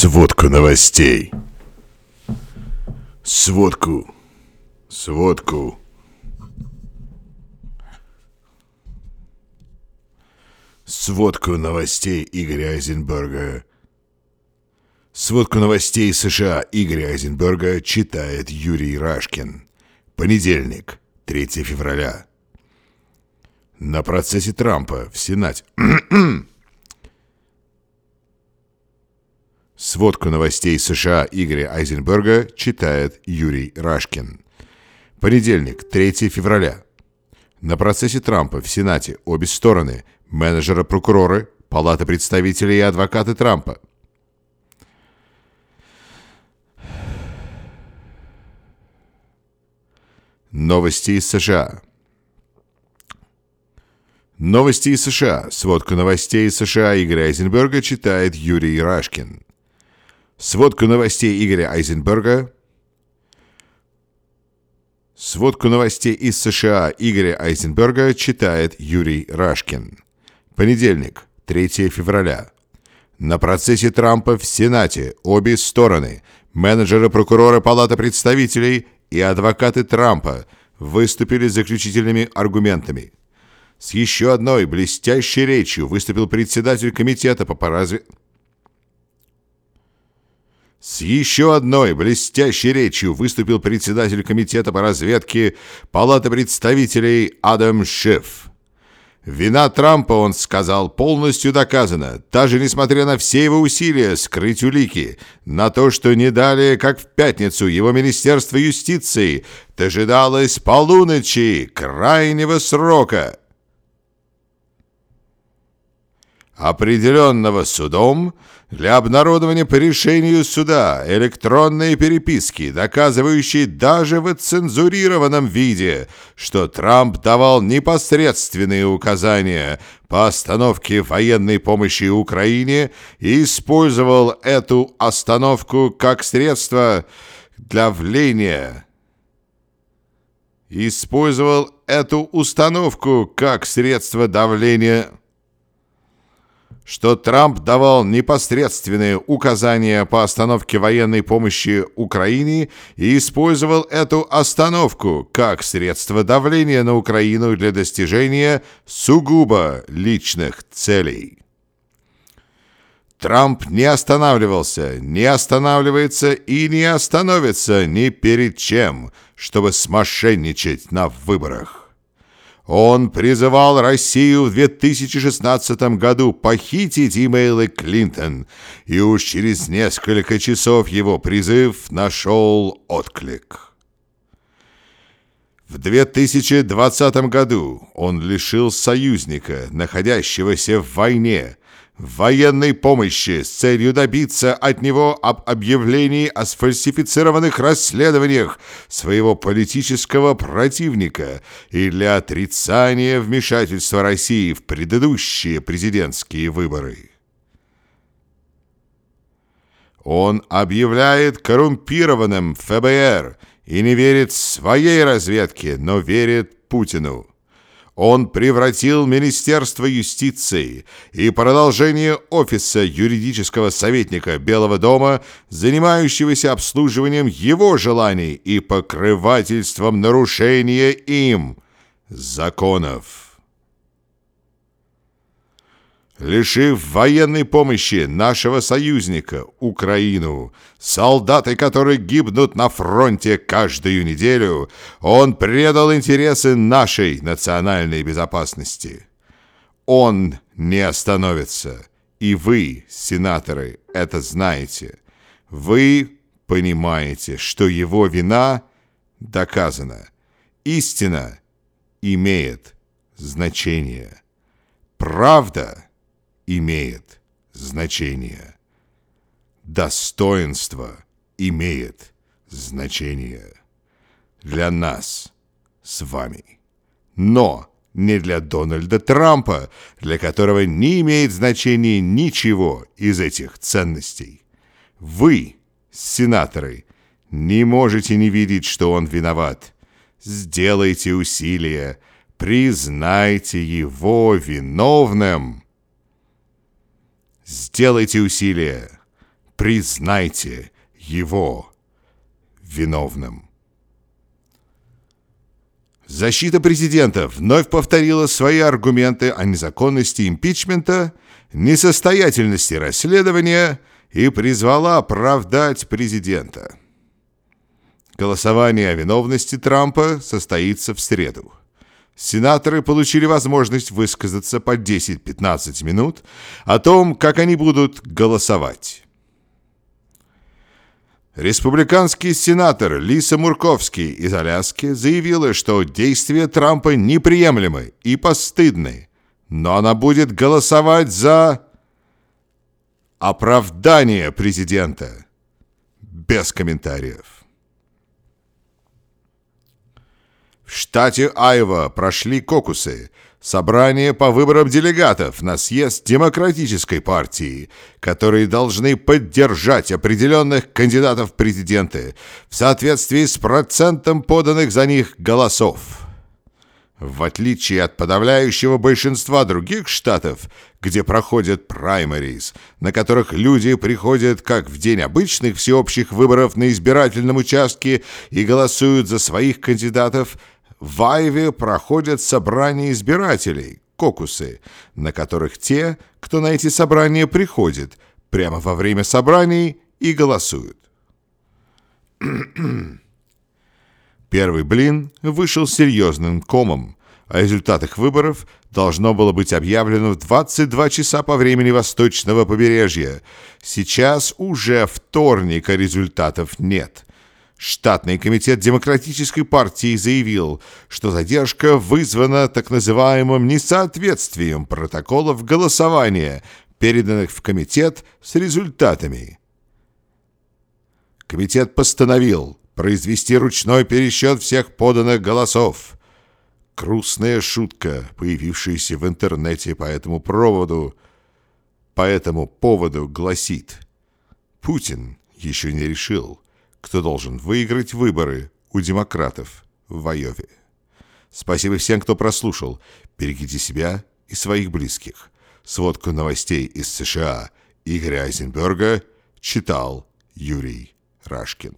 Сводку новостей. Сводку. Сводку. Сводку новостей Игоря Айзенберга. Сводку новостей США Игоря Айзенберга читает Юрий Рашкин. Понедельник, 3 февраля. На процессе Трампа в Сенате... Сводку новостей США Игоря Айзенберга читает Юрий Рашкин. Понедельник, 3 февраля. На процессе Трампа в Сенате обе стороны – менеджеры-прокуроры, Палата представителей и адвокаты Трампа. Новости из США. Новости из США. Сводку новостей из США Игоря Айзенберга читает Юрий Рашкин. Сводку новостей Игоря Айзенберга. Сводку новостей из США Игоря Айзенберга читает Юрий Рашкин. Понедельник, 3 февраля. На процессе Трампа в Сенате обе стороны, менеджеры прокурора Палаты представителей и адвокаты Трампа, выступили с заключительными аргументами. С еще одной блестящей речью выступил председатель комитета по разве... С еще одной блестящей речью выступил председатель комитета по разведке Палаты представителей Адам Шеф. Вина Трампа, он сказал, полностью доказана, даже несмотря на все его усилия скрыть улики, на то, что не далее, как в пятницу, его Министерство юстиции дожидалось полуночи крайнего срока, определенного судом для обнародования по решению суда электронные переписки, доказывающие даже в цензурированном виде, что Трамп давал непосредственные указания по остановке военной помощи Украине и использовал эту остановку как средство для вления использовал эту установку как средство давления что Трамп давал непосредственные указания по остановке военной помощи Украине и использовал эту остановку как средство давления на Украину для достижения сугубо личных целей. Трамп не останавливался, не останавливается и не остановится ни перед чем, чтобы смошенничать на выборах. Он призывал Россию в 2016 году похитить имейлы Клинтон, и уж через несколько часов его призыв нашел отклик. В 2020 году он лишил союзника, находящегося в войне, военной помощи с целью добиться от него об объявлении о сфальсифицированных расследованиях своего политического противника и для отрицания вмешательства России в предыдущие президентские выборы. Он объявляет коррумпированным ФБР и не верит своей разведке, но верит Путину. Он превратил Министерство юстиции и продолжение офиса юридического советника Белого дома, занимающегося обслуживанием его желаний и покрывательством нарушения им законов лишив военной помощи нашего союзника, Украину, солдаты которые гибнут на фронте каждую неделю, он предал интересы нашей национальной безопасности. Он не остановится, и вы, сенаторы, это знаете. Вы понимаете, что его вина доказана. Истина имеет значение. Правда – имеет значение. Достоинство имеет значение. Для нас с вами. Но не для Дональда Трампа, для которого не имеет значения ничего из этих ценностей. Вы, сенаторы, не можете не видеть, что он виноват. Сделайте усилия, признайте его виновным. Сделайте усилие. признайте его виновным. Защита президента вновь повторила свои аргументы о незаконности импичмента, несостоятельности расследования и призвала оправдать президента. Голосование о виновности Трампа состоится в среду. Сенаторы получили возможность высказаться по 10-15 минут о том, как они будут голосовать. Республиканский сенатор Лиса Мурковский из Аляски заявила, что действия Трампа неприемлемы и постыдны, но она будет голосовать за оправдание президента. Без комментариев. В штате Айва прошли кокусы – Собрание по выборам делегатов на съезд Демократической партии, которые должны поддержать определенных кандидатов в президенты в соответствии с процентом поданных за них голосов. В отличие от подавляющего большинства других штатов, где проходят праймарис, на которых люди приходят как в день обычных всеобщих выборов на избирательном участке и голосуют за своих кандидатов – в Айве проходят собрания избирателей, кокусы, на которых те, кто на эти собрания приходит, прямо во время собраний и голосуют. Первый блин вышел серьезным комом. О результатах выборов должно было быть объявлено в 22 часа по времени восточного побережья. Сейчас уже вторник, а результатов нет. Штатный комитет Демократической партии заявил, что задержка вызвана так называемым несоответствием протоколов голосования, переданных в комитет с результатами. Комитет постановил произвести ручной пересчет всех поданных голосов. Грустная шутка, появившаяся в интернете по этому проводу, по этому поводу гласит «Путин еще не решил» кто должен выиграть выборы у демократов в Айове. Спасибо всем, кто прослушал. Берегите себя и своих близких. Сводку новостей из США Игоря Айзенберга читал Юрий Рашкин.